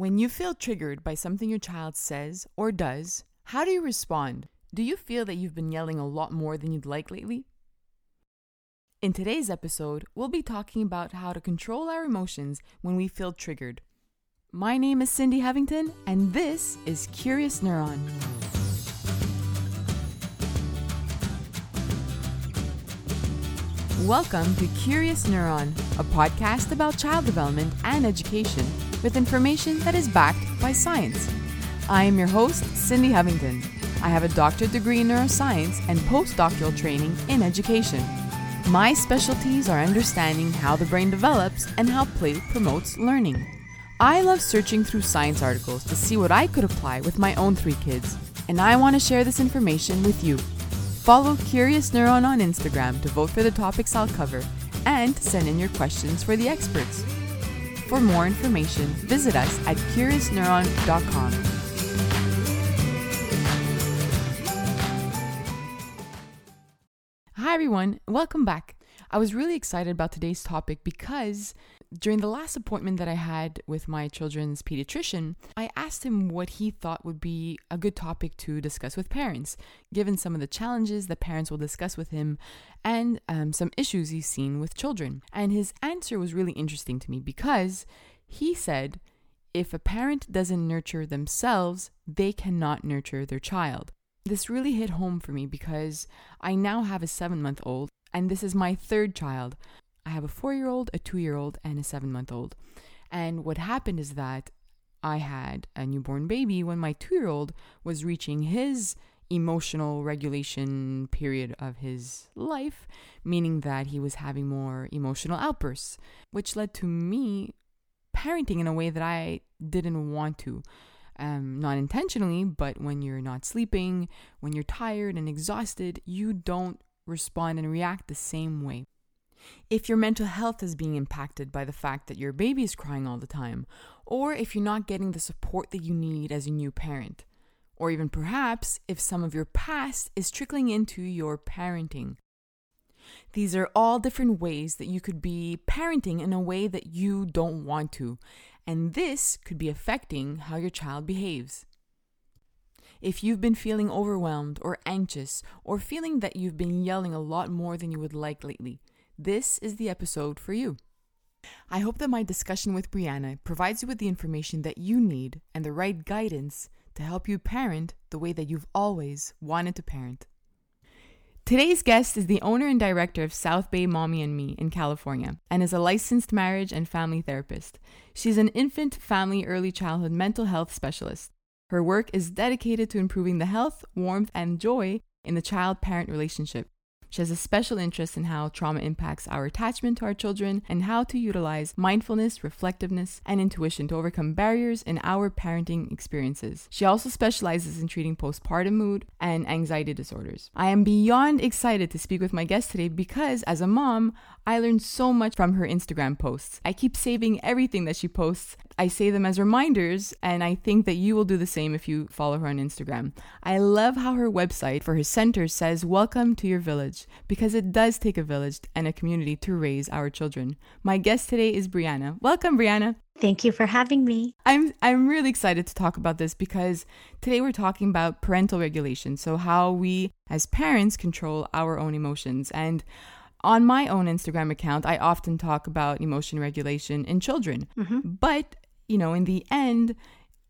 When you feel triggered by something your child says or does, how do you respond? Do you feel that you've been yelling a lot more than you'd like lately? In today's episode, we'll be talking about how to control our emotions when we feel triggered. My name is Cindy Hovington, and this is Curious Neuron. Welcome to Curious Neuron, a podcast about child development and education with information that is backed by science. I am your host, Cindy Hovington. I have a doctorate degree in neuroscience and postdoctoral training in education. My specialties are understanding how the brain develops and how play promotes learning. I love searching through science articles to see what I could apply with my own three kids, and I want to share this information with you. Follow Curious Neuron on Instagram to vote for the topics I'll cover and send in your questions for the experts. For more information, visit us at curiousneuron.com. Hi, everyone. Welcome back. I was really excited about today's topic because during the last appointment that I had with my children's pediatrician, I asked him what he thought would be a good topic to discuss with parents, given some of the challenges that parents will discuss with him and um, some issues he's seen with children. And his answer was really interesting to me because he said, if a parent doesn't nurture themselves, they cannot nurture their child. This really hit home for me because I now have a seven month old, and this is my third child. I have a four year old, a two year old, and a seven month old. And what happened is that I had a newborn baby when my two year old was reaching his emotional regulation period of his life, meaning that he was having more emotional outbursts, which led to me parenting in a way that I didn't want to. Um, not intentionally, but when you're not sleeping, when you're tired and exhausted, you don't respond and react the same way. If your mental health is being impacted by the fact that your baby is crying all the time, or if you're not getting the support that you need as a new parent, or even perhaps if some of your past is trickling into your parenting. These are all different ways that you could be parenting in a way that you don't want to, and this could be affecting how your child behaves. If you've been feeling overwhelmed or anxious, or feeling that you've been yelling a lot more than you would like lately, this is the episode for you. I hope that my discussion with Brianna provides you with the information that you need and the right guidance to help you parent the way that you've always wanted to parent. Today's guest is the owner and director of South Bay Mommy and Me in California and is a licensed marriage and family therapist. She's an infant, family, early childhood mental health specialist. Her work is dedicated to improving the health, warmth, and joy in the child parent relationship. She has a special interest in how trauma impacts our attachment to our children and how to utilize mindfulness, reflectiveness, and intuition to overcome barriers in our parenting experiences. She also specializes in treating postpartum mood and anxiety disorders. I am beyond excited to speak with my guest today because, as a mom, I learned so much from her Instagram posts. I keep saving everything that she posts. I say them as reminders, and I think that you will do the same if you follow her on Instagram. I love how her website for her center says, Welcome to your village, because it does take a village and a community to raise our children. My guest today is Brianna. Welcome, Brianna. Thank you for having me. I'm I'm really excited to talk about this because today we're talking about parental regulation, so how we as parents control our own emotions and on my own Instagram account, I often talk about emotion regulation in children. Mm-hmm. But, you know, in the end,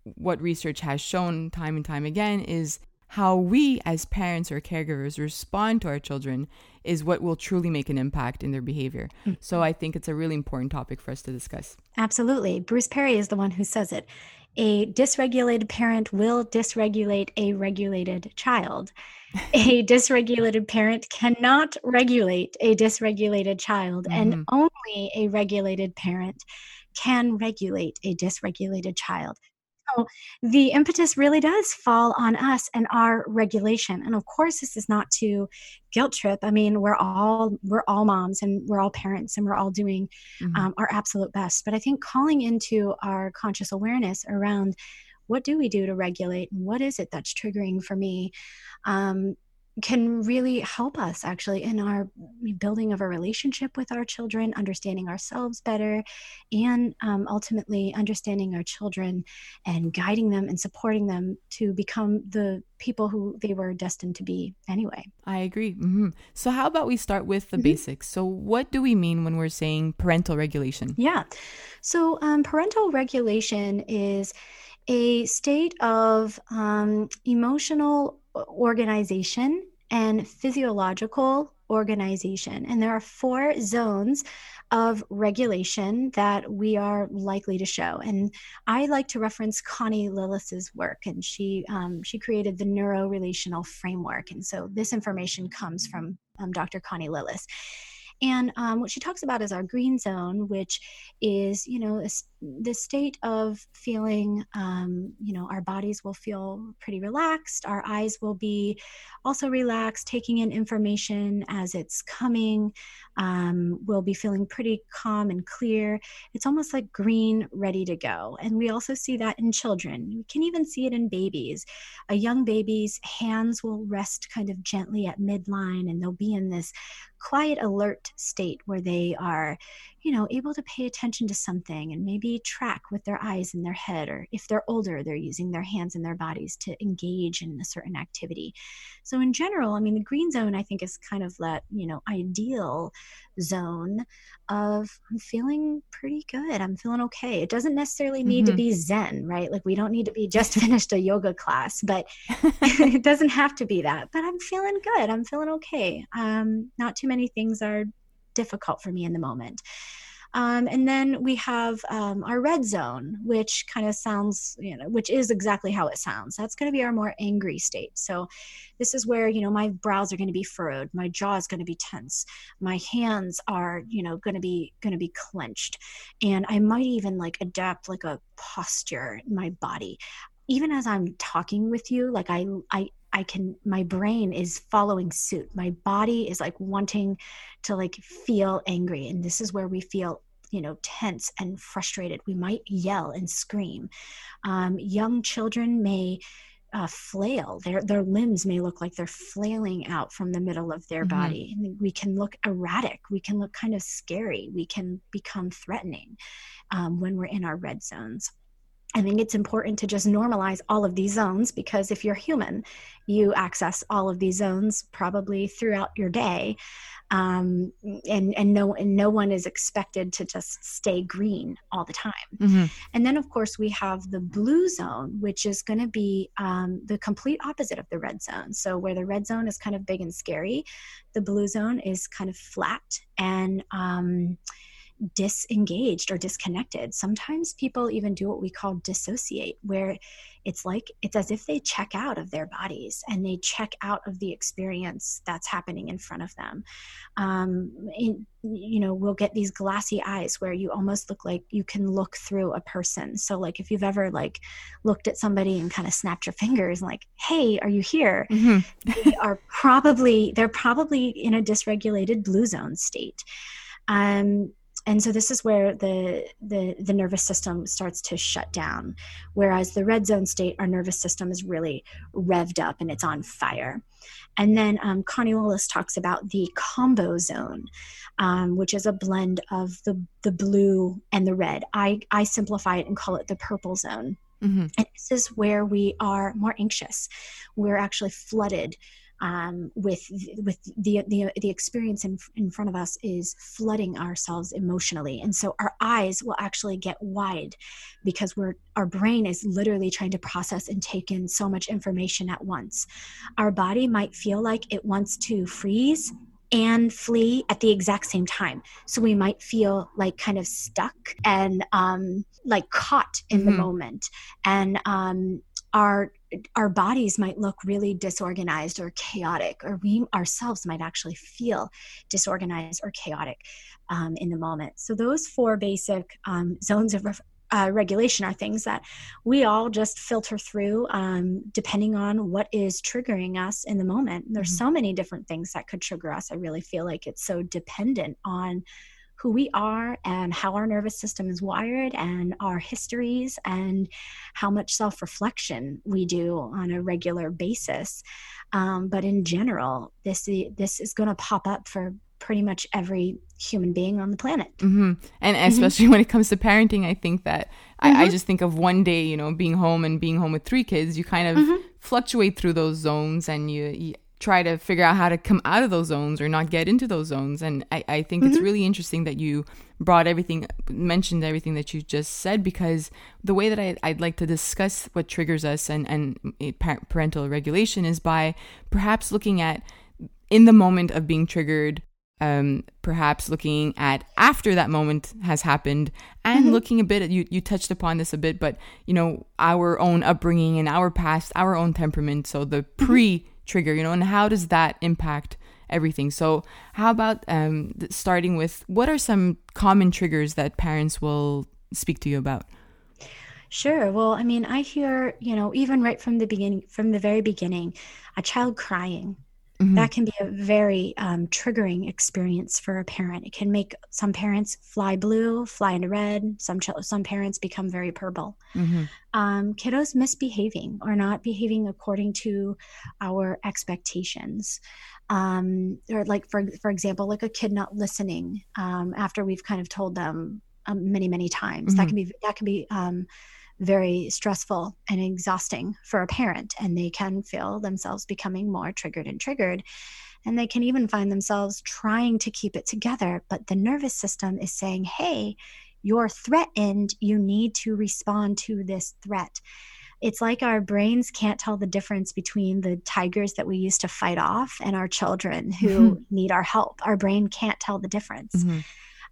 what research has shown time and time again is how we as parents or caregivers respond to our children is what will truly make an impact in their behavior. Mm-hmm. So I think it's a really important topic for us to discuss. Absolutely. Bruce Perry is the one who says it. A dysregulated parent will dysregulate a regulated child. a dysregulated parent cannot regulate a dysregulated child, mm-hmm. and only a regulated parent can regulate a dysregulated child. The impetus really does fall on us and our regulation. And of course, this is not to guilt trip. I mean, we're all we're all moms and we're all parents and we're all doing mm-hmm. um, our absolute best. But I think calling into our conscious awareness around what do we do to regulate and what is it that's triggering for me um, can really help us actually in our building of a relationship with our children, understanding ourselves better, and um, ultimately understanding our children and guiding them and supporting them to become the people who they were destined to be anyway. I agree. Mm-hmm. So, how about we start with the mm-hmm. basics? So, what do we mean when we're saying parental regulation? Yeah. So, um, parental regulation is a state of um, emotional organization and physiological organization. And there are four zones of regulation that we are likely to show. And I like to reference Connie Lillas's work, and she um, she created the neuro-relational framework. And so this information comes from um, Dr. Connie Lillas. And um, what she talks about is our green zone, which is, you know, the state of feeling, um, you know, our bodies will feel pretty relaxed. Our eyes will be also relaxed, taking in information as it's coming. Um, we'll be feeling pretty calm and clear. It's almost like green, ready to go. And we also see that in children. We can even see it in babies. A young baby's hands will rest kind of gently at midline, and they'll be in this quiet alert state where they are you know able to pay attention to something and maybe track with their eyes and their head or if they're older they're using their hands and their bodies to engage in a certain activity. So in general i mean the green zone i think is kind of that you know ideal zone of i'm feeling pretty good. I'm feeling okay. It doesn't necessarily need mm-hmm. to be zen right? Like we don't need to be just finished a yoga class but it doesn't have to be that. But i'm feeling good. I'm feeling okay. Um not too many things are difficult for me in the moment. Um, and then we have um, our red zone, which kind of sounds, you know, which is exactly how it sounds. That's going to be our more angry state. So this is where, you know, my brows are going to be furrowed, my jaw is going to be tense, my hands are, you know, going to be going to be clenched, and I might even like adapt like a posture in my body even as I'm talking with you, like I, I, I can, my brain is following suit. My body is like wanting to like feel angry. And this is where we feel, you know, tense and frustrated. We might yell and scream. Um, young children may, uh, flail. Their their limbs may look like they're flailing out from the middle of their mm-hmm. body. And we can look erratic. We can look kind of scary. We can become threatening um, when we're in our red zones. I think it's important to just normalize all of these zones because if you're human, you access all of these zones probably throughout your day. Um, and and no and no one is expected to just stay green all the time. Mm-hmm. And then of course we have the blue zone, which is going to be um, the complete opposite of the red zone. So where the red zone is kind of big and scary, the blue zone is kind of flat and um, disengaged or disconnected. Sometimes people even do what we call dissociate, where it's like it's as if they check out of their bodies and they check out of the experience that's happening in front of them. Um, in, you know, we'll get these glassy eyes where you almost look like you can look through a person. So, like, if you've ever like looked at somebody and kind of snapped your fingers, and like, "Hey, are you here?" Mm-hmm. they are probably they're probably in a dysregulated blue zone state. Um, and so this is where the, the the nervous system starts to shut down whereas the red zone state our nervous system is really revved up and it's on fire. And then um, connie lillas talks about the combo zone um, which is a blend of the the blue and the red. I i simplify it and call it the purple zone. Mm-hmm. and this is where we are more anxious. We're actually flooded um, with with the, the the experience in in front of us is flooding ourselves emotionally, and so our eyes will actually get wide because we're our brain is literally trying to process and take in so much information at once. Our body might feel like it wants to freeze and flee at the exact same time. So we might feel like kind of stuck and um, like caught in mm-hmm. the moment. And um, our our bodies might look really disorganized or chaotic, or we ourselves might actually feel disorganized or chaotic um, in the moment. So, those four basic um, zones of uh, regulation are things that we all just filter through um, depending on what is triggering us in the moment. There's mm-hmm. so many different things that could trigger us. I really feel like it's so dependent on who we are and how our nervous system is wired and our histories and how much self reflection we do on a regular basis. Um, but in general, this, this is going to pop up for pretty much every human being on the planet. Mm-hmm. And mm-hmm. especially when it comes to parenting, I think that mm-hmm. I, I, mm-hmm. just think of one day, you know, being home and being home with three kids, you kind of mm-hmm. fluctuate through those zones and you, you, try to figure out how to come out of those zones or not get into those zones. And I, I think it's mm-hmm. really interesting that you brought everything, mentioned everything that you just said, because the way that I, I'd like to discuss what triggers us and, and parental regulation is by perhaps looking at in the moment of being triggered um, perhaps looking at after that moment has happened and mm-hmm. looking a bit at you you touched upon this a bit but you know our own upbringing and our past our own temperament so the mm-hmm. pre trigger you know and how does that impact everything? So how about um, starting with what are some common triggers that parents will speak to you about? Sure. Well, I mean, I hear, you know, even right from the beginning, from the very beginning, a child crying, Mm-hmm. That can be a very um, triggering experience for a parent. It can make some parents fly blue, fly into red. Some ch- some parents become very purple. Mm-hmm. Um, kiddos misbehaving or not behaving according to our expectations. Um, or like for for example, like a kid not listening um, after we've kind of told them um, many many times. Mm-hmm. That can be that can be um, very stressful and exhausting for a parent, and they can feel themselves becoming more triggered and triggered. And they can even find themselves trying to keep it together, but the nervous system is saying, hey, you're threatened. You need to respond to this threat. It's like our brains can't tell the difference between the tigers that we used to fight off and our children who mm-hmm. need our help. Our brain can't tell the difference. Mm-hmm.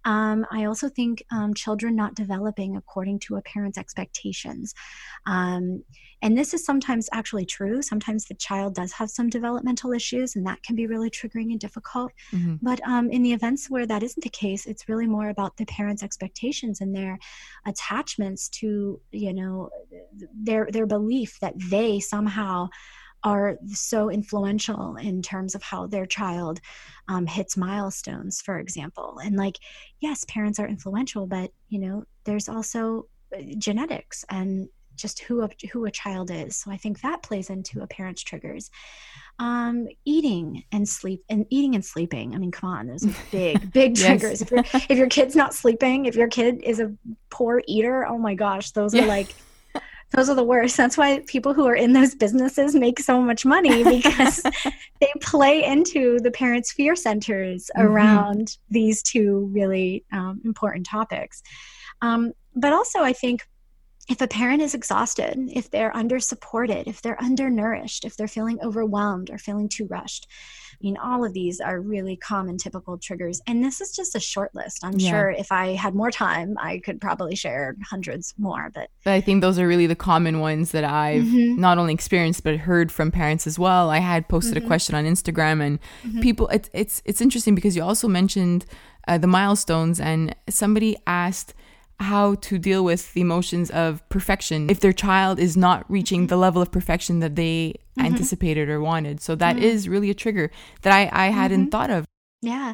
Um, I also think um, children not developing according to a parent's expectations. Um, and this is sometimes actually true. Sometimes the child does have some developmental issues, and that can be really triggering and difficult. Mm-hmm. But um, in the events where that isn't the case, it's really more about the parents' expectations and their attachments to, you know, their their belief that they somehow are so influential in terms of how their child um, hits milestones, for example. And like, yes, parents are influential, but you know, there's also uh, genetics and just who a, who a child is. So I think that plays into a parent's triggers. Um, eating and sleep and eating and sleeping. I mean, come on, those are big, big triggers. If, if, your kid's not sleeping, if your kid is a poor eater, oh my gosh, those yeah. are like those are the worst. That's why people who are in those businesses make so much money because they play into the parents' fear centers mm-hmm. around these two really um, important topics. Um, but also, I think if a parent is exhausted, if they're under supported, if they're undernourished, if they're feeling overwhelmed or feeling too rushed, I mean, all of these are really common, typical triggers. And this is just a short list. I'm yeah. sure if I had more time, I could probably share hundreds more. But, but I think those are really the common ones that I've mm-hmm. not only experienced but heard from parents as well. I had posted mm-hmm. a question on Instagram, and mm-hmm. people. It's it's it's interesting because you also mentioned uh, the milestones, and somebody asked how to deal with the emotions of perfection if their child is not reaching the level of perfection that they mm-hmm. anticipated or wanted. So that mm-hmm. is really a trigger that I, I hadn't mm-hmm. thought of. Yeah.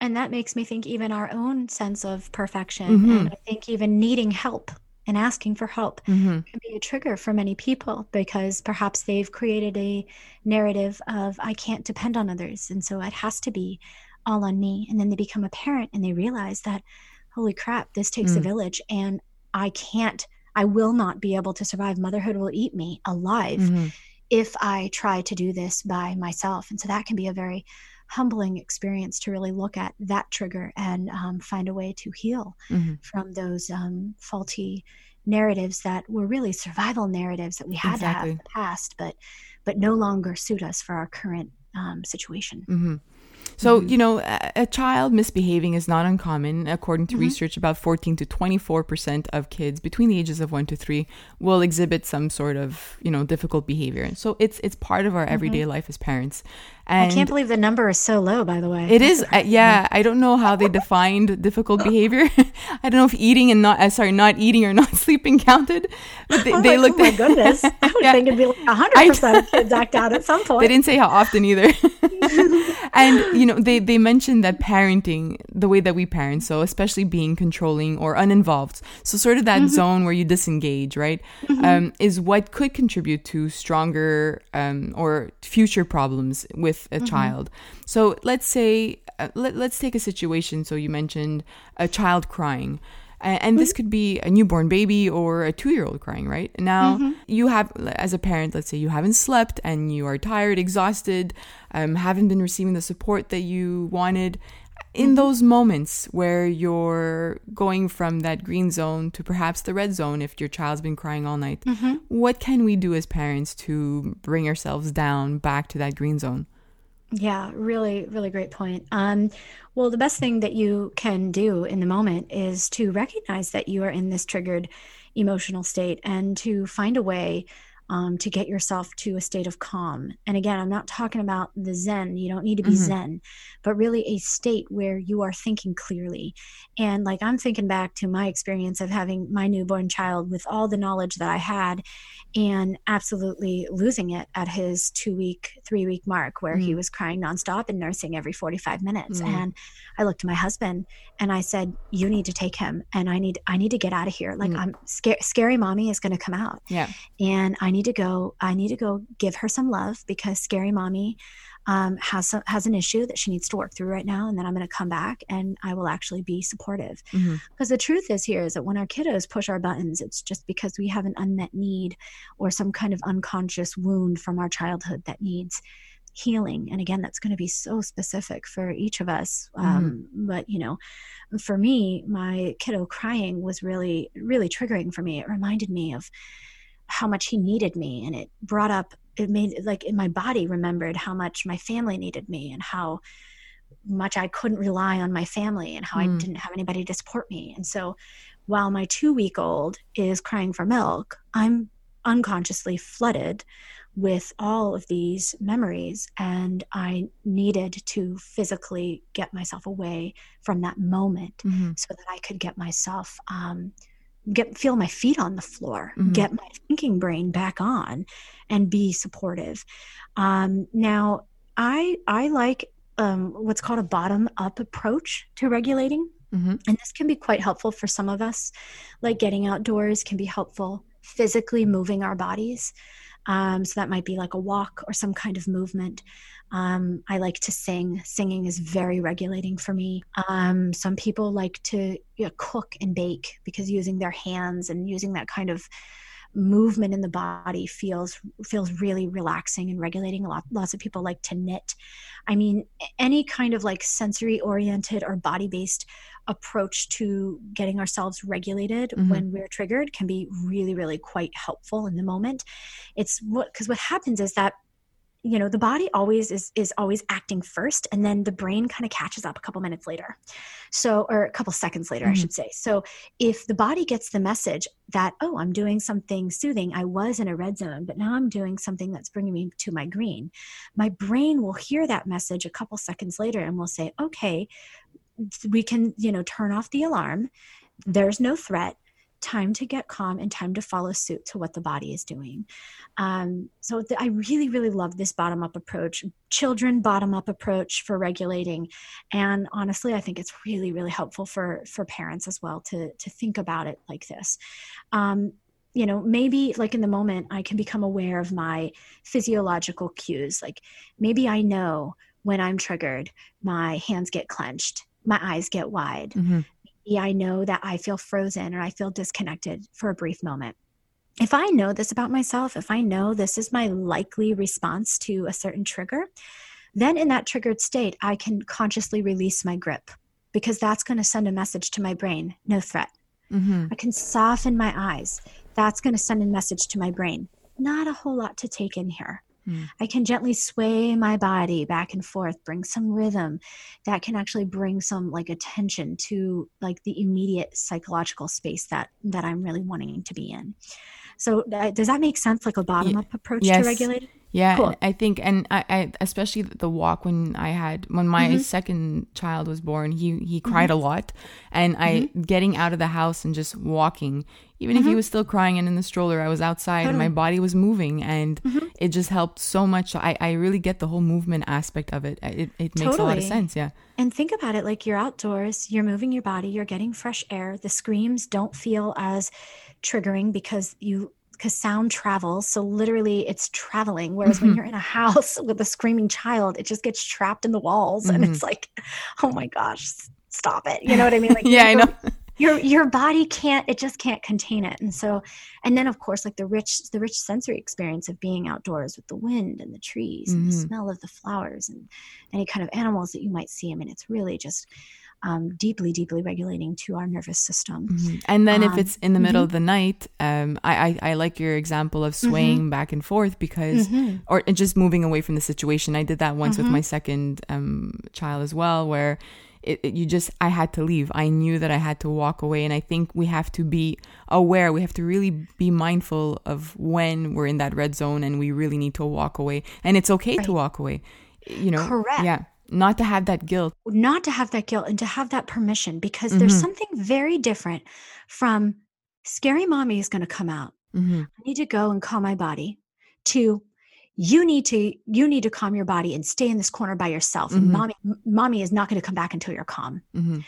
And that makes me think even our own sense of perfection. And mm-hmm. I think even needing help and asking for help mm-hmm. can be a trigger for many people because perhaps they've created a narrative of, I can't depend on others. And so it has to be all on me. And then they become a parent and they realize that holy crap, this takes mm. a village and I can't, I will not be able to survive. Motherhood will eat me alive mm-hmm. if I try to do this by myself. And so that can be a very humbling experience to really look at that trigger and um, find a way to heal mm-hmm. from those um, faulty narratives that were really survival narratives that we had exactly. to have in the past, but but no longer suit us for our current um, situation. Mm-hmm. So, mm-hmm. you know, a, a, child misbehaving is not uncommon. According to mm-hmm. research, about 14 to 24% of kids between the ages of 1 to 3 will exhibit some sort of, you know, difficult behavior. So, it's it's part of our mm-hmm. everyday mm-hmm. life as parents. And I can't believe the number is so low, by the way. It is, uh, yeah. I don't know how they defined difficult behavior. I don't know if eating and not, uh, sorry, not eating or not sleeping counted. But they, they like, looked. Oh my goodness! I would yeah. think it'd be like hundred percent of kids act out at some point. They didn't say how often either. And you know they they mentioned that parenting the way that we parent so especially being controlling or uninvolved so sort of that mm-hmm. zone where you disengage right mm-hmm. um, is what could contribute to stronger um, or future problems with a mm-hmm. child so let's say uh, let, let's take a situation so you mentioned a child crying and, this mm-hmm. could be a newborn baby or a two-year-old crying right now mm-hmm. you have as a parent let's say you haven't slept and you are tired exhausted um, haven't been receiving the support that you wanted in mm-hmm. those moments where you're going from that green zone to perhaps the red zone if your child's been crying all night mm-hmm. what can we do as parents to bring ourselves down back to that green zone yeah, really, really great point. Um, well, the best thing that you can do in the moment is to recognize that you are in this triggered emotional state and to find a way um, to get yourself to a state of calm. And again, I'm not talking about the Zen, you don't need to be mm-hmm. Zen, but really a state where you are thinking clearly. And like I'm thinking back to my experience of having my newborn child with all the knowledge that I had and absolutely losing it at his two week, three week mark where mm. he was crying nonstop and nursing every 45 minutes. Mm. And I looked to my husband and I said, you need to take him and I need, I need to get out of here. Like mm. I'm scared, scary mommy is going to come out. Yeah. And I need to go, I need to go give her some love because scary mommy um, has some, has an issue that she needs to work through right now, and then I'm going to come back and I will actually be supportive. Because mm-hmm. the truth is here is that when our kiddos push our buttons, it's just because we have an unmet need or some kind of unconscious wound from our childhood that needs healing. And again, that's going to be so specific for each of us. Mm-hmm. Um, but you know, for me, my kiddo crying was really, really triggering for me. It reminded me of how much he needed me and it brought up it made like in my body remembered how much my family needed me and how much I couldn't rely on my family and how mm. I didn't have anybody to support me. And so while my two week old is crying for milk, I'm unconsciously flooded with all of these memories. And I needed to physically get myself away from that moment mm-hmm. so that I could get myself um, get feel my feet on the floor mm-hmm. get my thinking brain back on and be supportive. Um, now i i like um, what's called a bottom up approach to regulating. Mm-hmm. and this can be quite helpful for some of us. Like getting outdoors can be helpful physically moving our bodies. Um, so that might be like a walk or some kind of movement um, I like to sing. Singing is very regulating for me. Um, some people like to you know, cook and bake because using their hands and using that kind of movement in the body feels feels really relaxing and regulating a lot lots of people like to knit i mean any kind of like sensory oriented or body based approach to getting ourselves regulated mm-hmm. when we're triggered can be really really quite helpful in the moment it's what because what happens is that you know the body always is is always acting first and then the brain kind of catches up a couple minutes later. So or a couple seconds later mm-hmm. i should say. So if the body gets the message that oh i'm doing something soothing. I was in a red zone but now i'm doing something that's bringing me to my green my brain will hear that message a couple seconds later and will say okay we can you know turn off the alarm. There's no threat time to get calm and time to follow suit to what the body is doing. Um, so th- I really, really love this bottom up approach, children bottom up approach for regulating. And honestly, I think it's really, really helpful for for parents as well to to think about it like this. Um, you know, maybe like in the moment, I can become aware of my physiological cues. Like maybe I know when I'm triggered, my hands get clenched, my eyes get wide. Mm-hmm maybe I know that I feel frozen or I feel disconnected for a brief moment. If I know this about myself, if I know this is my likely response to a certain trigger, then in that triggered state, I can consciously release my grip because that's going to send a message to my brain no threat. Mm-hmm. I can soften my eyes. That's going to send a message to my brain. Not a whole lot to take in here. Mm. I can gently sway my body back and forth, bring some rhythm that can actually bring some like attention to like the immediate psychological space that that I'm really wanting to be in. So uh, does that make sense? Like a bottom up approach yes. to regulating? Yeah, cool. I think, and I, I, especially the walk when I had when my mm-hmm. second child was born, he he cried mm-hmm. a lot, and I mm-hmm. getting out of the house and just walking, even if he mm-hmm. was still crying and in the stroller, I was outside totally. and my body was moving, and mm-hmm. it just helped so much. I I really get the whole movement aspect of it. It it makes totally. a lot of sense. Yeah. And think about it like you're outdoors, you're moving your body, you're getting fresh air. The screams don't feel as triggering because you because sound travels. So literally it's traveling. Whereas mm-hmm. when you're in a house with a screaming child, it just gets trapped in the walls mm-hmm. and it's mm-hmm. like, oh my gosh, stop it. You know what I mean? Like yeah, I know. Your your body can't it just can't contain it. And so and then of course like the rich the rich sensory experience of being outdoors with the wind and the trees mm-hmm. and the mm-hmm. smell of the flowers and any kind of animals that you might see. I mean it's really just um, deeply, deeply regulating to our nervous system. Mm-hmm. And then um, if it's in the middle mm-hmm. of the night, um, I, I, I like your example of swaying mm-hmm. back and forth because, mm-hmm. or just moving away from the situation. I did that once with mm-hmm. my second um, child as well, where it, it, you just I had to leave. I knew that I had to walk away, and I think we have to be aware. We have to really be mindful of when we're in that red zone, and we really need to walk away. And it's okay right. to walk away. You know, correct. Yeah not to have that guilt not to have that guilt and to have that permission because mm-hmm. there's something very different from scary mommy is going to come out mm-hmm. i need to go and calm my body to you need to you need to calm your body and stay in this corner by yourself mm-hmm. and mommy mommy is not going to come back until you're calm mm-hmm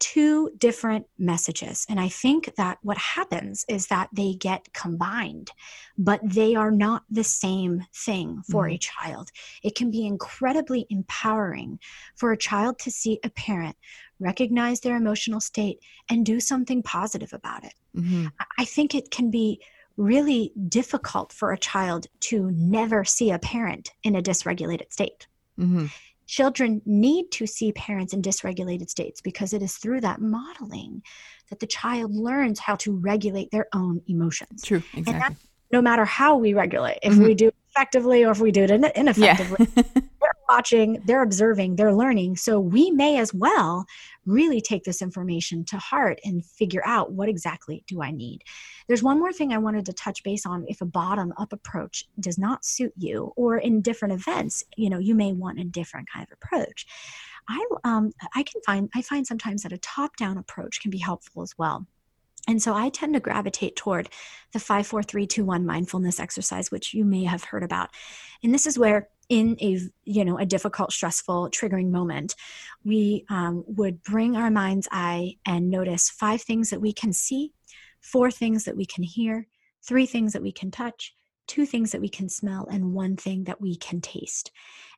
two different messages. And I think that what happens is that they get combined, but they are not the same thing for mm-hmm. a child. It can be incredibly empowering for a child to see a parent recognize their emotional state and do something positive about it. Mm-hmm. I think it can be really difficult for a child to never see a parent in a dysregulated state. Mm-hmm Children need to see parents in dysregulated states because it is through that modeling that the child learns how to regulate their own emotions. True, exactly. no matter how we regulate, if mm-hmm. we do effectively or if we do it ineffectively, yeah. watching, they're observing, they're learning. So we may as well really take this information to heart and figure out what exactly do I need. There's one more thing I wanted to touch base on if a bottom up approach does not suit you or in different events, you know, you may want a different kind of approach. I um I can find I find sometimes that a top down approach can be helpful as well. And so I tend to gravitate toward the 54321 mindfulness exercise which you may have heard about. And this is where in a you know a difficult stressful triggering moment we um, would bring our mind's eye and notice five things that we can see four things that we can hear, three things that we can touch, two things that we can smell, and one thing that we can taste.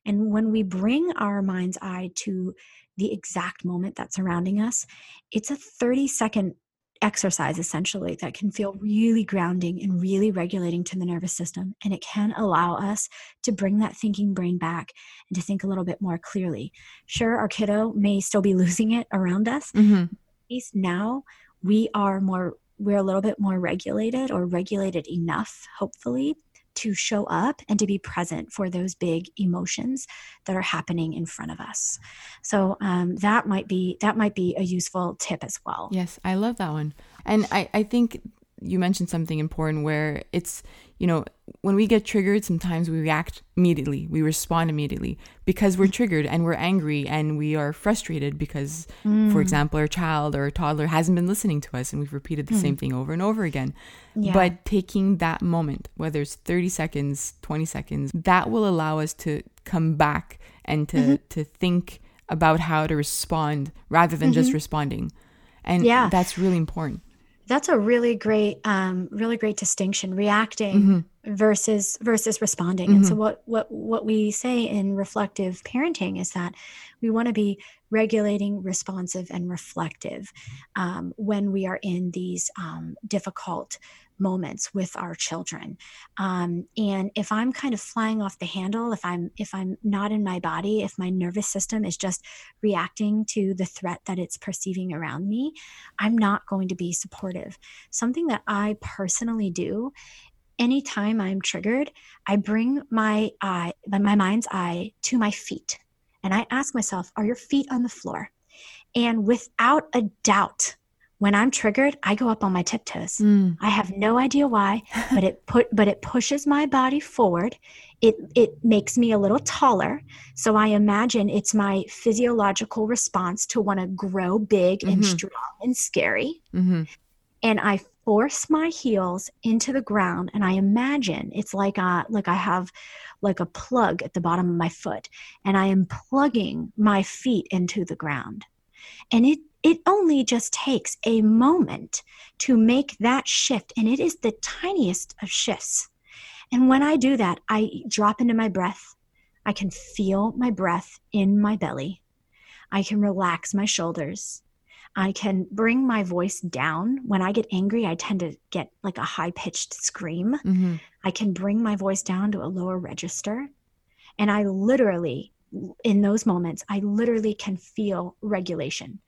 And when we bring our mind's eye to the exact moment that's surrounding us, it's a 30 second exercise essentially that can feel really grounding and really regulating to the nervous system. And it can allow us to bring that thinking brain back and to think a little bit more clearly. Sure, our kiddo may still be losing it around us. Mm-hmm. At least now we are more we're a little bit more regulated or regulated enough, hopefully, to show up and to be present for those big emotions that are happening in front of us. So um, that might be that might be a useful tip as well. Yes, I love that one, and I I think you mentioned something important where it's you know when we get triggered sometimes we react immediately we respond immediately because we're triggered and we're angry and we are frustrated because mm. for example our child or a toddler hasn't been listening to us and we've repeated the mm. same thing over and over again yeah. but taking that moment whether it's 30 seconds 20 seconds that will allow us to come back and to mm-hmm. to think about how to respond rather than mm-hmm. just responding and yeah. that's really important that's a really great um, really great distinction reacting mm-hmm. versus versus responding mm-hmm. and so mm-hmm. what what what we say in reflective parenting is that we want to be regulating responsive and reflective um, when we are in these um, difficult moments with our children. Um, and if i'm kind of flying off the handle if i'm if i'm not in my body if my nervous system is just reacting to the threat that it's perceiving around me i'm not going to be supportive. Something that i personally do anytime i'm triggered i bring my eye my mind's eye to my feet and i ask myself are your feet on the floor? And without a doubt when I'm triggered, I go up on my tiptoes. Mm. I have no idea why, but it put but it pushes my body forward. It it makes me a little taller. So I imagine it's my physiological response to want to grow big and Mhm. strong and scary. Mm-hmm. And I force my heels into the ground and I imagine it's like a like I have like a plug at the bottom of my foot and I am plugging my feet into the ground. And it it only just takes a moment to make that shift and it is the tiniest of shifts. And when I do that, I drop into my breath. I can feel my breath in my belly. I can relax my shoulders. I can bring my voice down. When I get angry, I tend to get like a high pitched scream. Mm-hmm. I can bring my voice down to a lower register. And I literally, in those moments, I literally can feel regulation.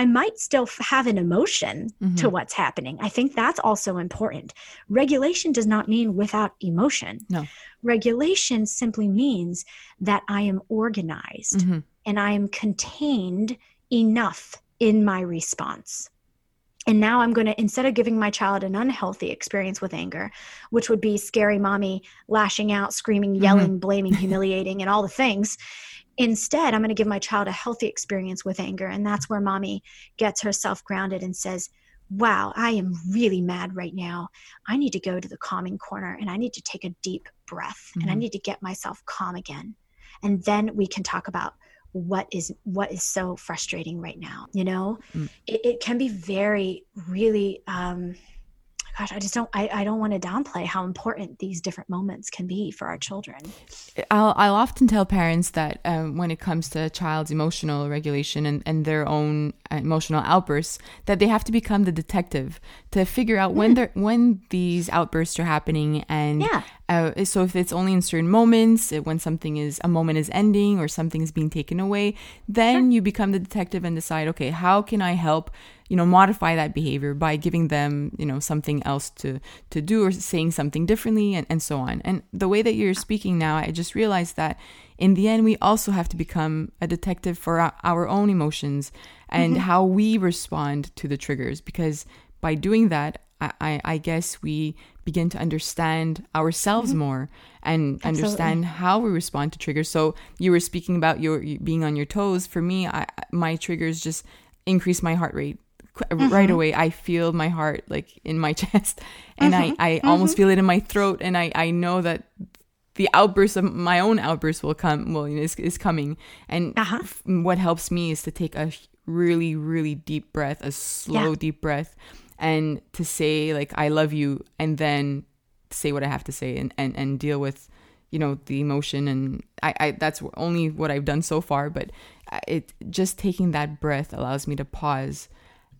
I might still f- have an emotion to Mhm. what's happening. I think that's also important. Regulation does not mean without emotion. No. Regulation simply means that I am organized Mm-hmm. and I am contained enough in my response. And now I'm going to, instead of giving my child an unhealthy experience with anger, which would be scary mommy lashing out, screaming, yelling, blaming, humiliating, and all the things, instead, I'm going to give my child a healthy experience with anger. And that's where mommy gets herself grounded and says, Wow, I am really mad right now. I need to go to the calming corner and I need to take a deep breath and I Mhm. need to get myself calm again. And then we can talk about what is what is so frustrating right now you know Mm. it, it can be very really um gosh i just don't i, I don't want to downplay how important these different moments can be for our children I'll, I'll often tell parents that um, when it comes to a child's emotional regulation and, and their own uh, emotional outbursts, that they have to become the detective to figure out when they're when these outbursts are happening and Yeah. Uh, so if it's only in certain moments, when something is a moment is ending or something is being taken away, then you become the detective and decide, okay, how can I help, you know, modify that behavior by giving them, you know, something else to to do or saying something differently and, and so on. And the way that you're speaking now, I just realized that in the end, we also have to become a detective for our, our own emotions and how we respond to the triggers because by doing that, I, I, I guess we begin to understand ourselves mm-hmm. more and understand how we respond to triggers. So you were speaking about your being on your toes. For me, I, my triggers just increase my heart rate qu- right mm-hmm. away. I feel my heart like in my chest, and I, mm-hmm. I almost feel it in my throat, and I, I know that the outburst of my own outburst will come. Well, is, is coming, and Uh-huh. f- what helps me is to take a really really deep breath, a slow Yeah. deep breath, and to say like I love you, and then say what I have to say, and and and deal with you know the emotion and I, I that's only what I've done so far but it just taking that breath allows me to pause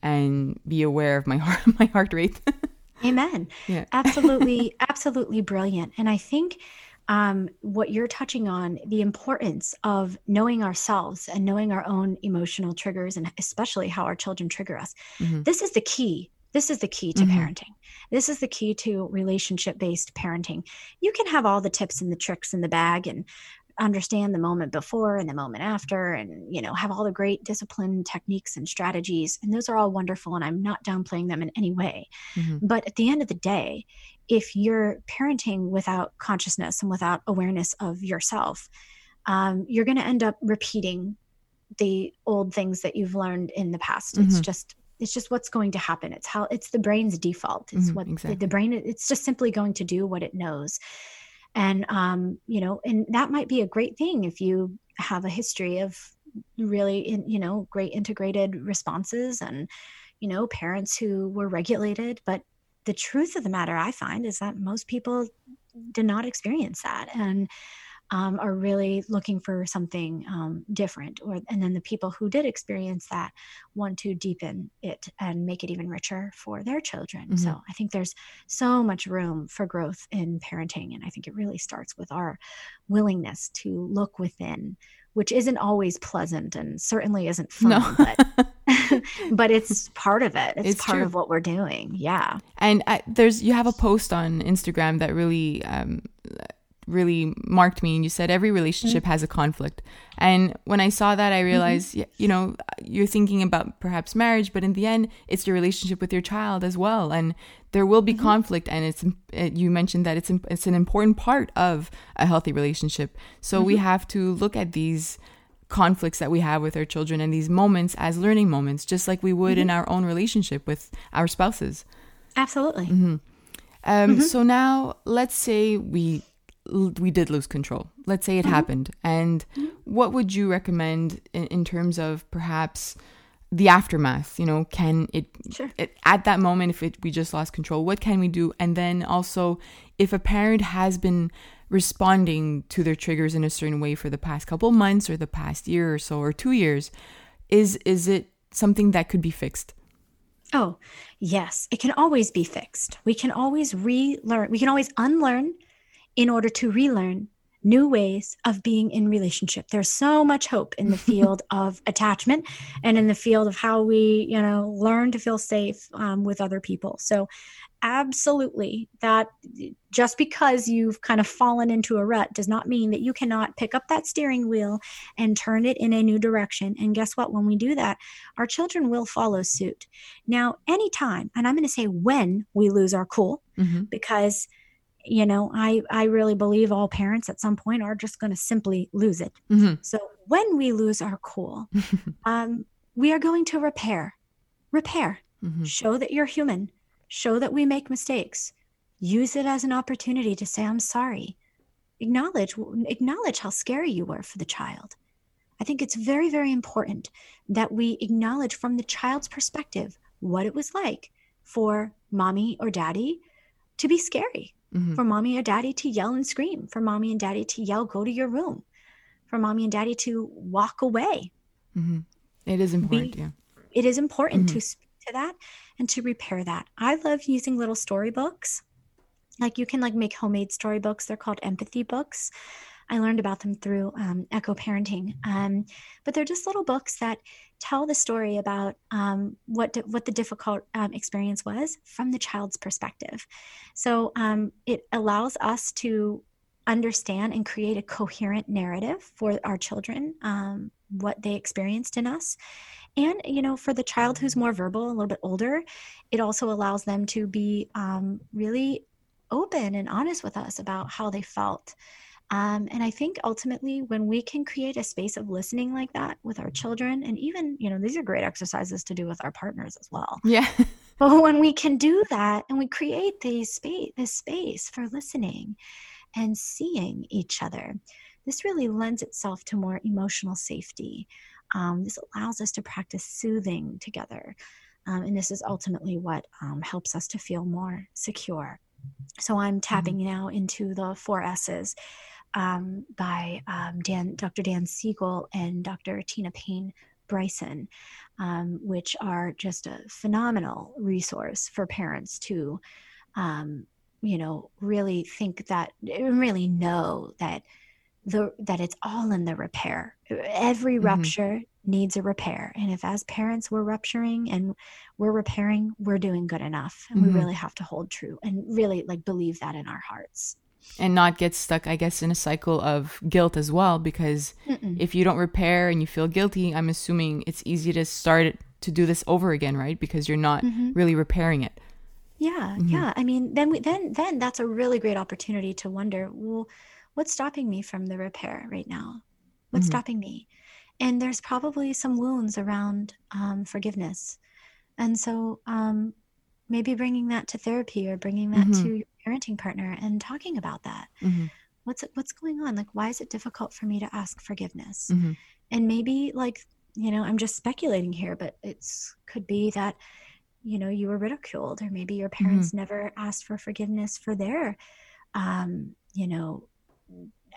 and be aware of my heart my heart rate Amen. Yeah. absolutely, absolutely brilliant. And I think um, what you're touching on, the importance of knowing ourselves and knowing our own emotional triggers, and especially how our children trigger us. Mhm. This is the key. This is the key to Mhm. parenting. This is the key to relationship based parenting. You can have all the tips and the tricks in the bag and understand the moment before and the moment after and you know have all the great discipline techniques and strategies and those are all wonderful and i'm not downplaying them in any way Mhm. but at the end of the day, if you're parenting without consciousness and without awareness of yourself, um, you're going to end up repeating the old things that you've learned in the past. It's Mhm. just it's just what's going to happen. It's how it's the brain's default. It's Mhm, what the- the brain. It's just simply going to do what it knows, and um, you know, and that might be a great thing if you have a history of really, in, you know, great integrated responses and you know, parents who were regulated. But the truth of the matter, I find, is that most people did not experience that and um, are really looking for something um, different. Or and then the people who did experience that want to deepen it and make it even richer for their children. Mhm. So I think there's so much room for growth in parenting, and I think it really starts with our willingness to look within. Which isn't always pleasant and certainly isn't fun, No. but but it's part of it. It's, It's part true. of what we're doing. Yeah. and I, there's you have a post on Instagram that really um, really marked me and you said every relationship mm-hmm. has a conflict. And when i saw that i mm-hmm. realized y you know you're thinking about perhaps marriage but in the end it's your relationship with your child as well. And there will be mm-hmm. conflict and it's it, uh, you mentioned that it's it's an important part of a healthy relationship. So we have to look at these conflicts that we have with our children and these moments as learning moments just like we would in our own relationship with our spouses. Absolutely. um, So now, let's say we we did lose control. Let's say it mm-hmm. happened, and mm-hmm. what would you recommend in, in terms of perhaps the aftermath? You know, can it, Sure. it at that moment if it, we just lost control? What can we do? And then also, if a parent has been responding to their triggers in a certain way for the past couple months or the past year or so or two years, is is it something that could be fixed? Oh, yes, it can always be fixed. We can always relearn, we can always unlearn in order to relearn new ways of being in relationship. There's so much hope in the field of attachment and in the field of how we, you know, learn to feel safe um, with other people. So, absolutely, that just because you've kind of fallen into a rut does not mean that you cannot pick up that steering wheel and turn it in a new direction. And guess what? When we do that, our children will follow suit. Now, anytime, and I'm going to say when we lose our cool, hmm because you know i i really believe all parents at some point are just going to simply lose it. Hmm so when we lose our cool um, we are going to repair repair. Hmm show that you're human. Show that we make mistakes. Use it as an opportunity to say i'm sorry. Acknowledge acknowledge how scary you were for the child. I think it's very very important that we acknowledge from the child's perspective what it was like for mommy or daddy to be scary hmm for mommy or daddy to yell and scream, for mommy and daddy to yell, go to your room, for mommy and daddy to walk away. hmm It is important. yeah. It is important Mhm. to speak to that and to repair that. I love using little storybooks. Like you can like make homemade storybooks. They're called empathy books. I learned about them through um, Echo Parenting, um, but they're just little books that tell the story about um, what what the difficult um, experience was from the child's perspective. So um, it allows us to understand and create a coherent narrative for our children, um, what they experienced in us. And, you know, for the child who's more verbal, a little bit older, it also allows them to be um, really open and honest with us about how they felt. Um, and I think ultimately, when we can create a space of listening like that with our children, and even, you know, these are great exercises to do with our partners as well. Yeah. But when we can do that and we create these space, this space for listening and seeing each other, this really lends itself to more emotional safety. Um, this allows us to practice soothing together. Um, and this is ultimately what um, helps us to feel more secure. So I'm tapping now into the four S's um, by um, Dan, Dr. Dan Siegel and Dr. Tina Payne Bryson, um, which are just a phenomenal resource for parents to, um, you know, really think that, really know that the that it's all in the repair. Every Mhm. rupture needs a repair, and if as parents we're rupturing and we're repairing, we're doing good enough, and Mhm. we really have to hold true and really like believe that in our hearts. And not get stuck, I guess, in a cycle of guilt as well. Because Mm-mm. if you don't repair and you feel guilty, I'm assuming it's easy to start to do this over again, right? Because you're not Mhm. really repairing it. Yeah, Mhm. yeah. I mean, then we then then that's a really great opportunity to wonder, well, what's stopping me from the repair right now? What's Mhm. stopping me? And there's probably some wounds around um, forgiveness, and so um, maybe bringing that to therapy or bringing that to your parenting partner and talking about that. hmm What's what's going on? Like, why is it difficult for me to ask forgiveness? hmm and maybe like you know i'm just speculating here but it's could be that you know you were ridiculed or maybe your parents never asked for forgiveness for their um you know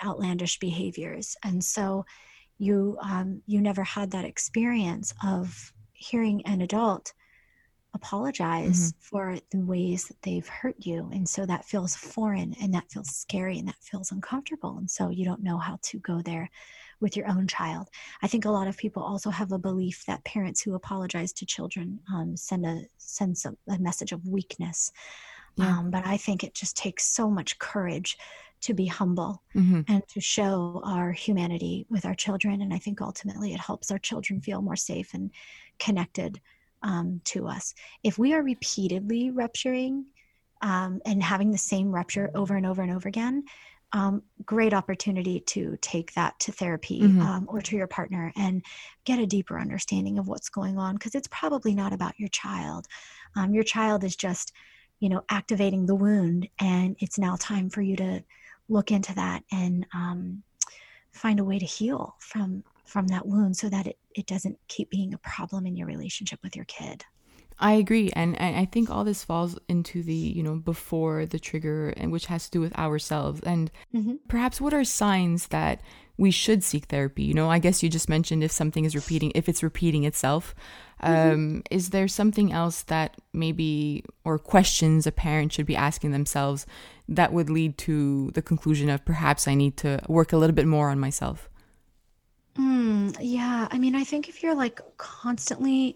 outlandish behaviors and so you um you never had that experience of hearing an adult apologize for the ways that they've hurt you and so that feels foreign and that feels scary and that feels uncomfortable and so you don't know how to go there with your own child I think a lot of people also have a belief that parents who apologize to children um, send a sense of a message of weakness. Yeah. Um, but I think it just takes so much courage to be humble hmm and to show our humanity with our children. And I think ultimately it helps our children feel more safe and connected um, to us. If we are repeatedly rupturing um, and having the same rupture over and over and over again, um, great opportunity to take that to therapy Mhm. um, or to your partner and get a deeper understanding of what's going on because it's probably not about your child. Um, your child is just, you know, activating the wound, and it's now time for you to look into that and um, find a way to heal from from that wound so that it, it doesn't keep being a problem in your relationship with your kid. I agree, and I I think all this falls into the you know before the trigger, and which has to do with ourselves, and Mhm. perhaps what are signs that we should seek therapy. You know, I guess you just mentioned if something is repeating, if it's repeating itself. Um, Is there something else that maybe or questions a parent should be asking themselves that would lead to the conclusion of perhaps I need to work a little bit more on myself? Mm, yeah, I mean, I think if you're like constantly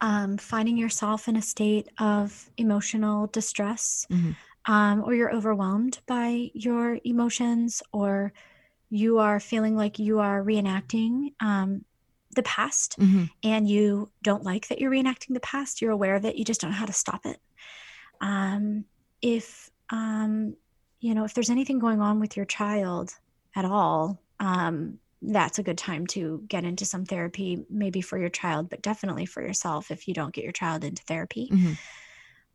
um, finding yourself in a state of emotional distress, Mhm. um, or you're overwhelmed by your emotions, or you are feeling like you are reenacting um, the past hmm and you don't like that you're reenacting the past, you're aware of it, you just don't know how to stop it. Um, if um, you know, if there's anything going on with your child at all, um, that's a good time to get into some therapy, maybe for your child, but definitely for yourself if you don't get your child into therapy. hmm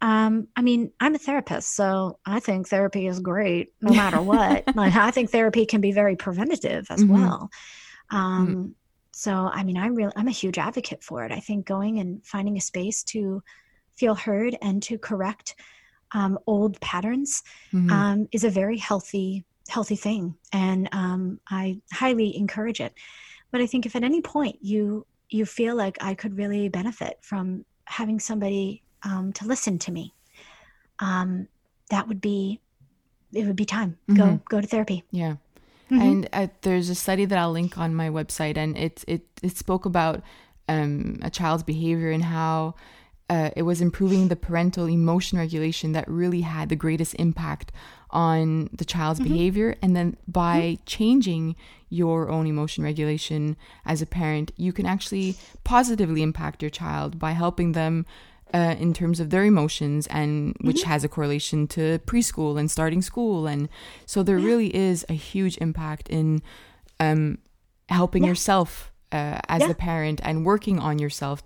Um, I mean, I'm a therapist, so I think therapy is great no matter what. like, I think therapy can be very preventative as Mhm. well. Um, so, I mean, I'm really, I'm a huge advocate for it. I think going and finding a space to feel heard and to correct um, old patterns hmm um, is a very healthy healthy thing and um, i highly encourage it but i think if at any point you you feel like i could really benefit from having somebody um, to listen to me um, that would be it would be time go Mhm. go to therapy Yeah. Mhm. And uh, there's a study that I'll link on my website, and it it it spoke about um, a child's behavior and how uh, it was improving the parental emotion regulation that really had the greatest impact on the child's behavior. And then by changing your own emotion regulation as a parent, you can actually positively impact your child by helping them. Uh, in terms of their emotions, and which has a correlation to preschool and starting school, and so there really is a huge impact in um, helping Yeah. yourself uh, as Yeah. a parent and working on yourself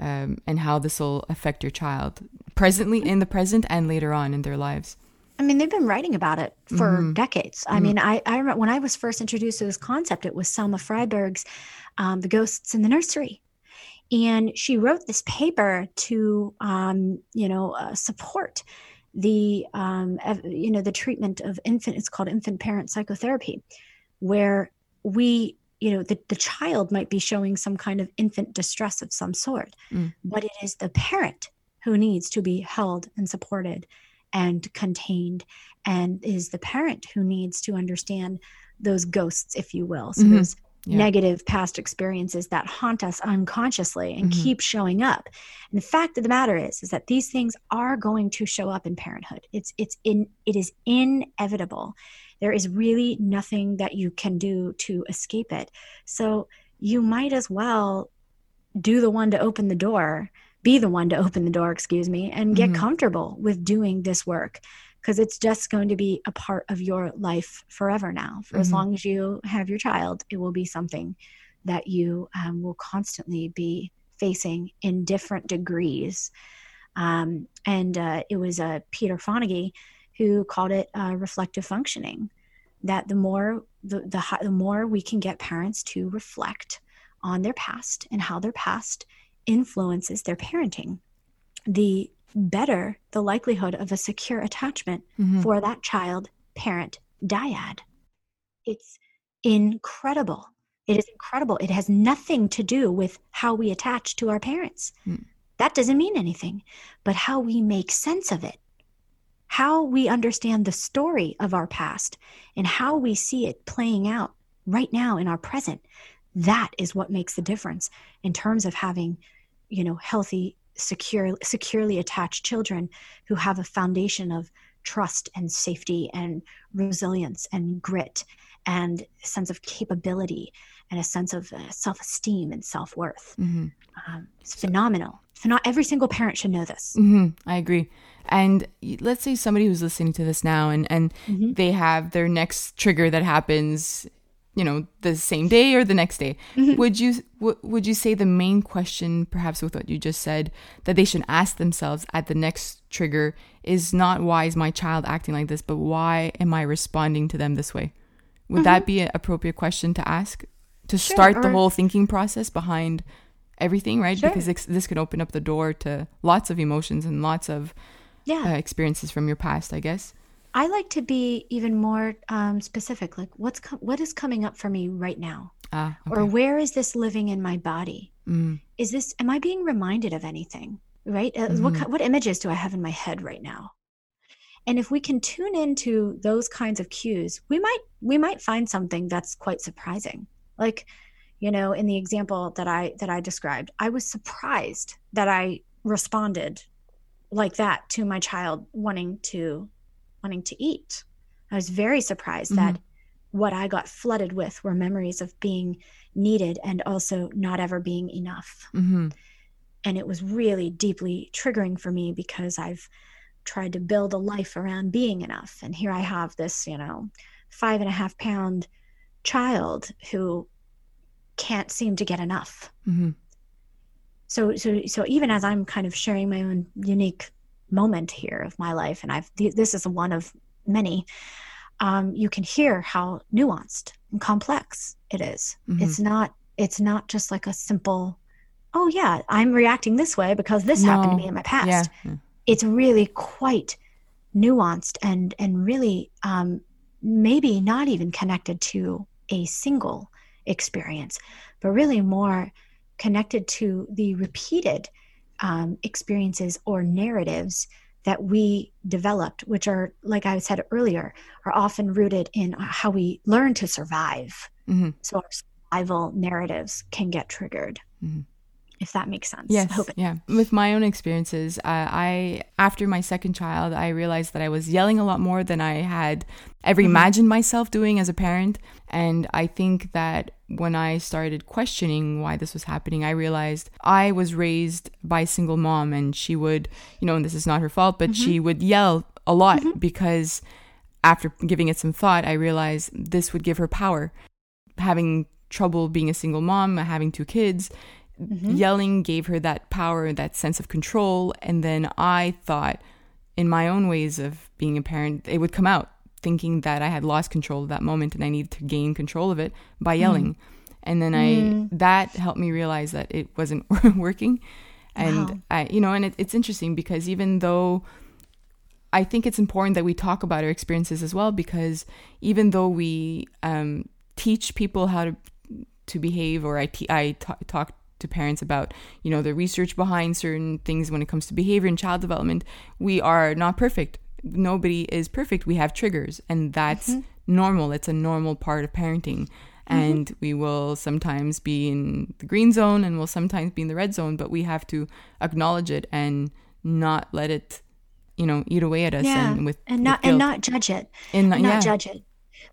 um, and how this will affect your child presently in the present and later on in their lives. I mean, they've been writing about it for Mhm. decades. I mean, I, I remember when I was first introduced to this concept, it was Selma Fraiberg's um, The Ghosts in the Nursery. And she wrote this paper to, um, you know, uh, support the, um, ev- you know, the treatment of infant, it's called infant parent psychotherapy, where we, you know, the, the child might be showing some kind of infant distress of some sort, Mm. but it is the parent who needs to be held and supported and contained and is the parent who needs to understand those ghosts if you will so Mhm. those Yeah. negative past experiences that haunt us unconsciously and Mhm. keep showing up and the fact of the matter is is that these things are going to show up in parenthood it's it's in it is inevitable there is really nothing that you can do to escape it so you might as well do the one to open the door be the one to open the door excuse me and get Mhm. comfortable with doing this work because it's just going to be a part of your life forever now for as Mhm. long as you have your child it will be something that you um, will constantly be facing in different degrees um, and uh, it was uh, peter fonagy who called it uh, reflective functioning that the more the, the, the more we can get parents to reflect on their past and how their past influences their parenting, the better the likelihood of a secure attachment Mhm. for that child parent dyad. It's incredible. It is incredible. It has nothing to do with how we attach to our parents. Hmm. That doesn't mean anything, but how we make sense of it, how we understand the story of our past, and how we see it playing out right now in our present. That is what makes the difference in terms of having, you know, healthy, secure, securely attached children who have a foundation of trust and safety and resilience and grit and sense of capability and a sense of uh, self-esteem and self-worth Mm-hmm. um, it's phenomenal so not every single parent should know this hmm I agree. And let's say somebody who's listening to this now and, and Mhm. they have their next trigger that happens, you know, the same day or the next day. Mhm. Would you w- would you say the main question, perhaps with what you just said, that they should ask themselves at the next trigger is not why is my child acting like this, but why am I responding to them this way? Would that be an appropriate question to ask to Sure, start the or- whole thinking process behind everything, right? Sure. Because this could open up the door to lots of emotions and lots of yeah. uh, experiences from your past, I guess. i like to be even more um, specific like what's co- what is coming up for me right now? Ah, or where is this living in my body? Mm, is this am i being reminded of anything? Right? Uh, what Mhm. ki- what images do i have in my head right now? And if we can tune into those kinds of cues we might we might find something that's quite surprising. Like you know in the example that i that i described i was surprised that i responded like that to my child wanting to wanting to eat. I was very surprised that what i got flooded with were memories of being needed and also not ever being enough. Hmm and it was really deeply triggering for me because I've tried to build a life around being enough. And here I have this, you know, five and a half pound child who can't seem to get enough. hmm So, so, so even as I'm kind of sharing my own unique moment here of my life, and I've th- this is one of many. Um, you can hear how nuanced and complex it is. Mhm. It's not. It's not just like a simple. Oh yeah, I'm reacting this way because this happened to me in my past. Yeah. It's really quite nuanced and and really um, maybe not even connected to a single experience, but really more connected to the repeated um, experiences or narratives that we developed, which are, like I said earlier, are often rooted in how we learn to survive. Mhm. So our survival narratives can get triggered. Mhm. If that makes sense. Yes. Yeah. With my own experiences, uh, I after my second child, I realized that I was yelling a lot more than I had ever Mhm. imagined myself doing as a parent, and I think that when I started questioning why this was happening, I realized I was raised by a single mom, and she would, you know, and this is not her fault, but she would yell a lot because after giving it some thought, I realized this would give her power. Having trouble being a single mom, having two kids, Mhm. yelling gave her that power, that sense of control. And then I thought, in my own ways of being a parent, it would come out, thinking that I had lost control of that moment and I needed to gain control of it by yelling. And then I Mm. that helped me realize that it wasn't working. And Wow. I, you know, and it, it's interesting because even though I think it's important that we talk about our experiences as well, because even though we um, teach people how to to behave, or I I talk to parents about you know the research behind certain things when it comes to behavior and child development, we are not perfect. Nobody is perfect. We have triggers, and that's normal. It's a normal part of parenting. And we will sometimes be in the green zone and we'll sometimes be in the red zone, but we have to acknowledge it and not let it, you know, eat away at us yeah. and with and with not and not judge it. And not yeah. judge it,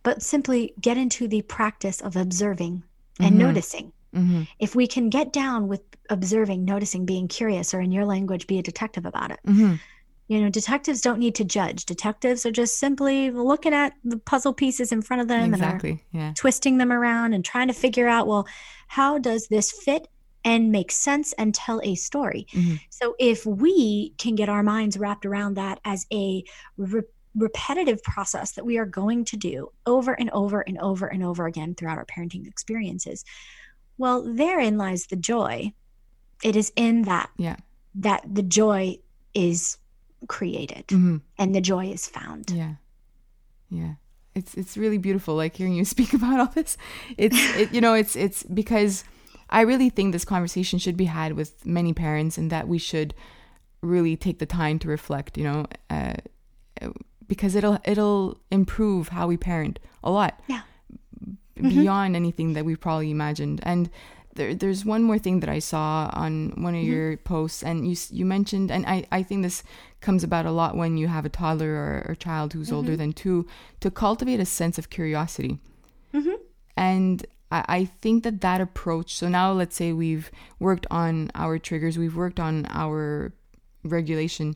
but simply get into the practice of observing and Mhm. noticing. hmm If we can get down with observing, noticing, being curious, or in your language, be a detective about it. hmm You know, detectives don't need to judge. Detectives are just simply looking at the puzzle pieces in front of them and are Yeah. twisting them around and trying to figure out, well, how does this fit and make sense and tell a story? Mhm. So if we can get our minds wrapped around that as a re- repetitive process that we are going to do over and over and over and over again throughout our parenting experiences, well, therein lies the joy. It is in that Yeah. that the joy is created hmm and the joy is found. Yeah. Yeah. It's it's really beautiful like hearing you speak about all this. It's it, you know, it's it's because I really think this conversation should be had with many parents and that we should really take the time to reflect, you know, uh, because it'll it'll improve how we parent a lot. Yeah. beyond anything that we probably imagined. And there, there's one more thing that I saw on one of mm-hmm. your posts, and you you mentioned, and I, I think this comes about a lot when you have a toddler or, or a child who's mm-hmm. older than two, to cultivate a sense of curiosity. Mm-hmm. And I, I think that that approach. So now, let's say we've worked on our triggers, we've worked on our regulation.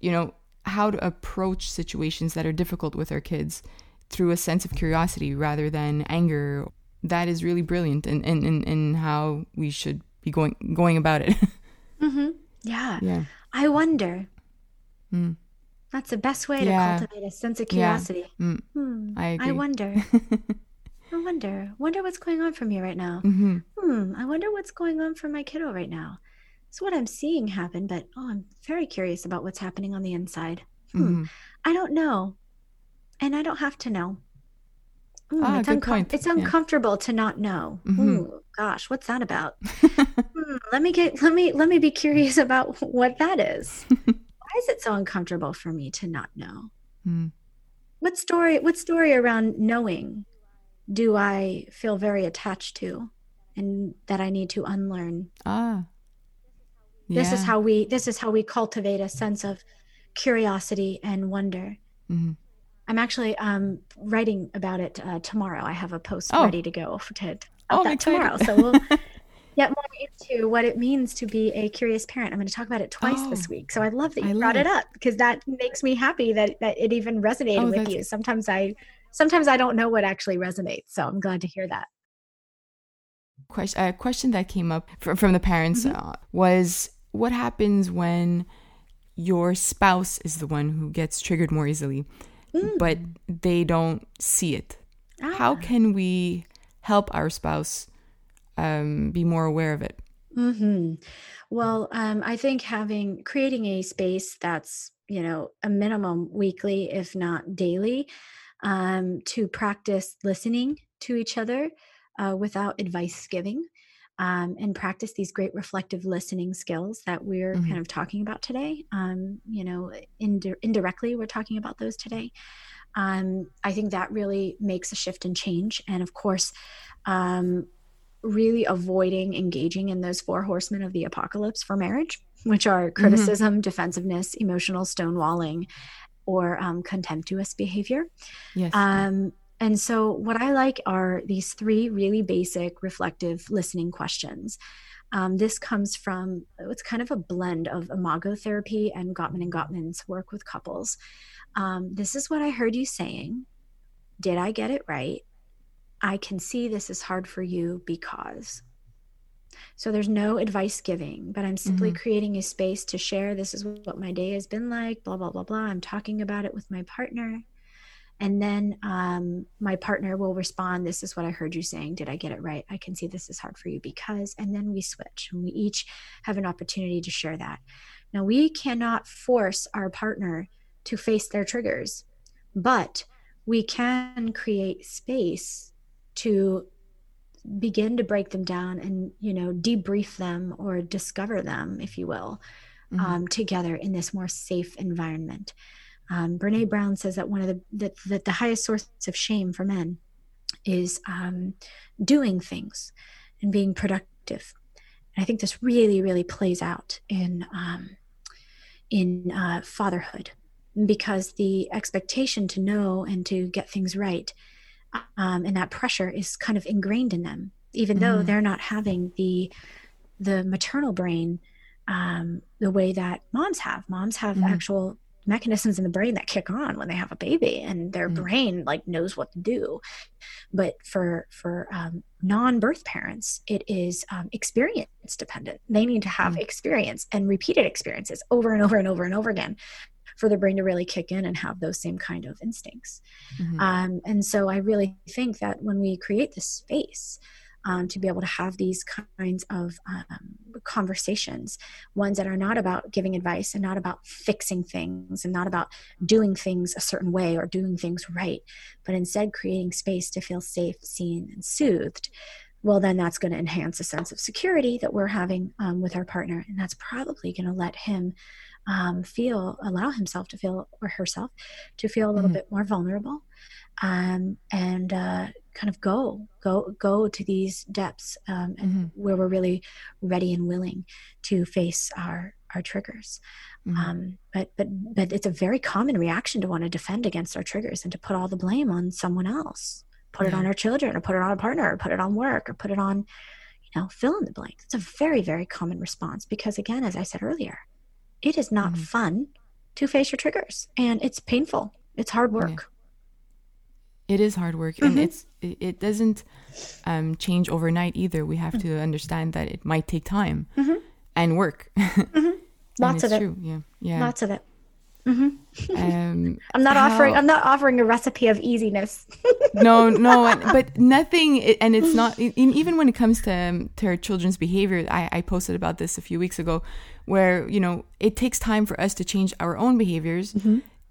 You know how to approach situations that are difficult with our kids through a sense of curiosity rather than anger that is really brilliant in, in, in, in how we should be going going about it. mm-hmm. Yeah. Yeah. I wonder. Mm. That's the best way yeah. to cultivate a sense of curiosity. Yeah. Mm. Hmm. I. I wonder. I wonder. Wonder what's going on for me right now. Mm-hmm. Hmm. I wonder what's going on for my kiddo right now. It's what I'm seeing happen, but oh, I'm very curious about what's happening on the inside. Hmm. Mm-hmm. I don't know, and I don't have to know. Mm, ah, it's, uncom- it's, uncomfortable yeah. to not know. Mm-hmm. Ooh, gosh, what's that about? mm, let me get let me let me be curious about what that is. Why is it so uncomfortable for me to not know? Mm. What story what story around knowing do I feel very attached to and that I need to unlearn? Ah. Yeah. This is how we this is how we cultivate a sense of curiosity and wonder. Mm-hmm. I'm actually um, writing about it uh, tomorrow. I have a post oh. ready to go for to oh, that tomorrow. So we'll get more into what it means to be a curious parent. I'm going to talk about it twice oh, this week. So I love that you I brought it up because that makes me happy that that it even resonated oh, with you. Sometimes I sometimes I don't know what actually resonates. So I'm glad to hear that. Question, a question that came up from, from the parents mm-hmm. uh, was what happens when your spouse is the one who gets triggered more easily? mm. but they don't see it. Ah. How can we help our spouse um, be more aware of it? Mm-hmm. Well, um, I think having creating a space that's you know a minimum weekly, if not daily, um, to practice listening to each other uh, without advice giving um, and practice these great reflective listening skills that we're mm-hmm. kind of talking about today. Um, you know, ind- indirectly, we're talking about those today. Um, I think that really makes a shift and change. And of course, um, really avoiding engaging in those four horsemen of the apocalypse for marriage, which are mm-hmm. criticism, mm-hmm. defensiveness, emotional stonewalling, or um, contemptuous behavior. Yes. Um, and so, what I like are these three really basic reflective listening questions. Um, this comes from it's kind of a blend of imago therapy and Gottman and Gottman's work with couples. Um, this is what I heard you saying. Did I get it right? I can see this is hard for you because. So there's no advice giving, but I'm simply mm-hmm. creating a space to share. This is what my day has been like, blah, blah, blah, blah. I'm talking about it with my partner. And then um, my partner will respond, This is what I heard you saying. Did I get it right? I can see this is hard for you because. And then we switch and we each have an opportunity to share that. Now, we cannot force our partner to face their triggers, but we can create space to begin to break them down and you know debrief them or discover them if you will mm-hmm. um, together in this more safe environment um, Brene Brown says that one of the that, that the highest source of shame for men is um, doing things and being productive. And I think this really, really plays out in um, in uh, fatherhood because the expectation to know and to get things right um, and that pressure is kind of ingrained in them, even mm-hmm. though they're not having the the maternal brain um, the way that moms have. Moms have mm-hmm. actual mechanisms in the brain that kick on when they have a baby and their mm. brain like knows what to do but for for um, non-birth parents it is um, experience dependent they need to have mm. experience and repeated experiences over and over and over and over again for the brain to really kick in and have those same kind of instincts mm-hmm. um, and so i really think that when we create this space um, to be able to have these kinds of um, conversations, ones that are not about giving advice and not about fixing things and not about doing things a certain way or doing things right, but instead creating space to feel safe, seen, and soothed. Well, then that's going to enhance a sense of security that we're having um, with our partner. And that's probably going to let him um, feel, allow himself to feel, or herself to feel a little mm-hmm. bit more vulnerable um, and uh, kind of go go go to these depths um, Mm-hmm. where we're really ready and willing to face our our triggers Mhm. um, but but but it's a very common reaction to want to defend against our triggers and to put all the blame on someone else put it on our children or put it on a partner or put it on work or put it on you know fill in the blank it's a very very common response because again as i said earlier it is not Mhm. fun to face your triggers and it's painful it's hard work It is hard work, and Mhm. it's it, doesn't um, change overnight either. We have to understand that it might take time Mhm. and work. And lots of it True. Yeah, yeah. lots of it hmm um, i'm not How- offering i'm not offering a recipe of easiness no, no, and, but nothing, and it's not even when it comes to um, to our children's behavior. I, I posted about this a few weeks ago, where you know it takes time for us to change our own behaviors.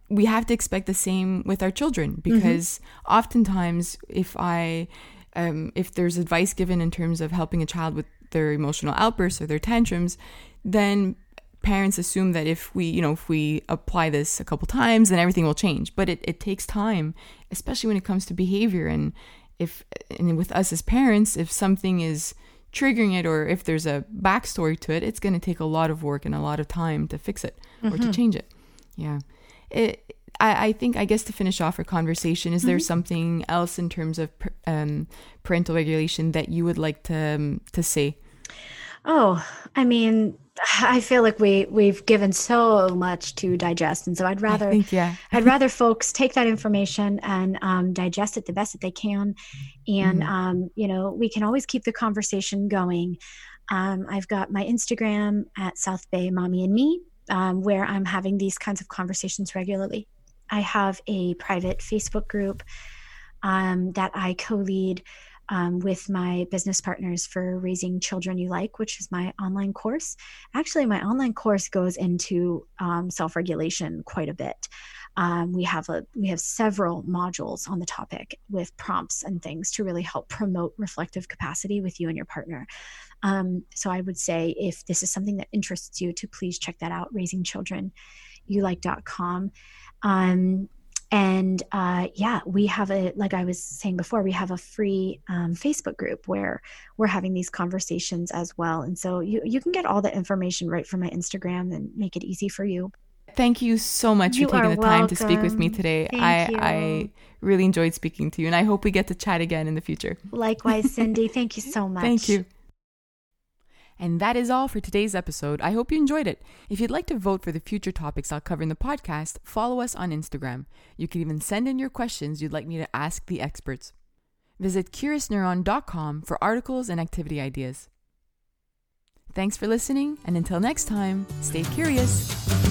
We have to expect the same with our children because oftentimes, if I um, if there's advice given in terms of helping a child with their emotional outbursts or their tantrums, then parents assume that if we, you know, if we apply this a couple times, then everything will change. But it, it takes time, especially when it comes to behavior. And if, and with us as parents, if something is triggering it or if there's a backstory to it, it's going to take a lot of work and a lot of time to fix it or to change it. Yeah. It, I, I think, I guess to finish off our conversation, is there something else in terms of um, parental regulation that you would like to, um, to say? Oh, I mean, I feel like we we've given so much to digest, and so I'd rather think, yeah. I'd rather folks take that information and um, digest it the best that they can, and Mhm. um, you know we can always keep the conversation going. Um, I've got my Instagram at South Bay Mommy and Me, um, where I'm having these kinds of conversations regularly. I have a private Facebook group um, that I co-lead um, with my business partners for raising children you like which is my online course. Actually my online course goes into um, self-regulation quite a bit. Um, we have a we have several modules on the topic with prompts and things to really help promote reflective capacity with you and your partner. Um, so i would say if this is something that interests you to please check that out raisingchildrenyouLike.com um, and uh, yeah we have a like i was saying before we have a free um, facebook group where we're having these conversations as well and so you, you can get all the information right from my instagram and make it easy for you Thank you so much You for taking the time to speak with me today. Thank I you. I really enjoyed speaking to you and I hope we get to chat again in the future. likewise cindy thank you so much Thank you. And that is all for today's episode. I hope you enjoyed it. If you'd like to vote for the future topics I'll cover in the podcast, follow us on Instagram. You can even send in your questions you'd like me to ask the experts. Visit curiousneuron.com for articles and activity ideas. Thanks for listening, and until next time, stay curious.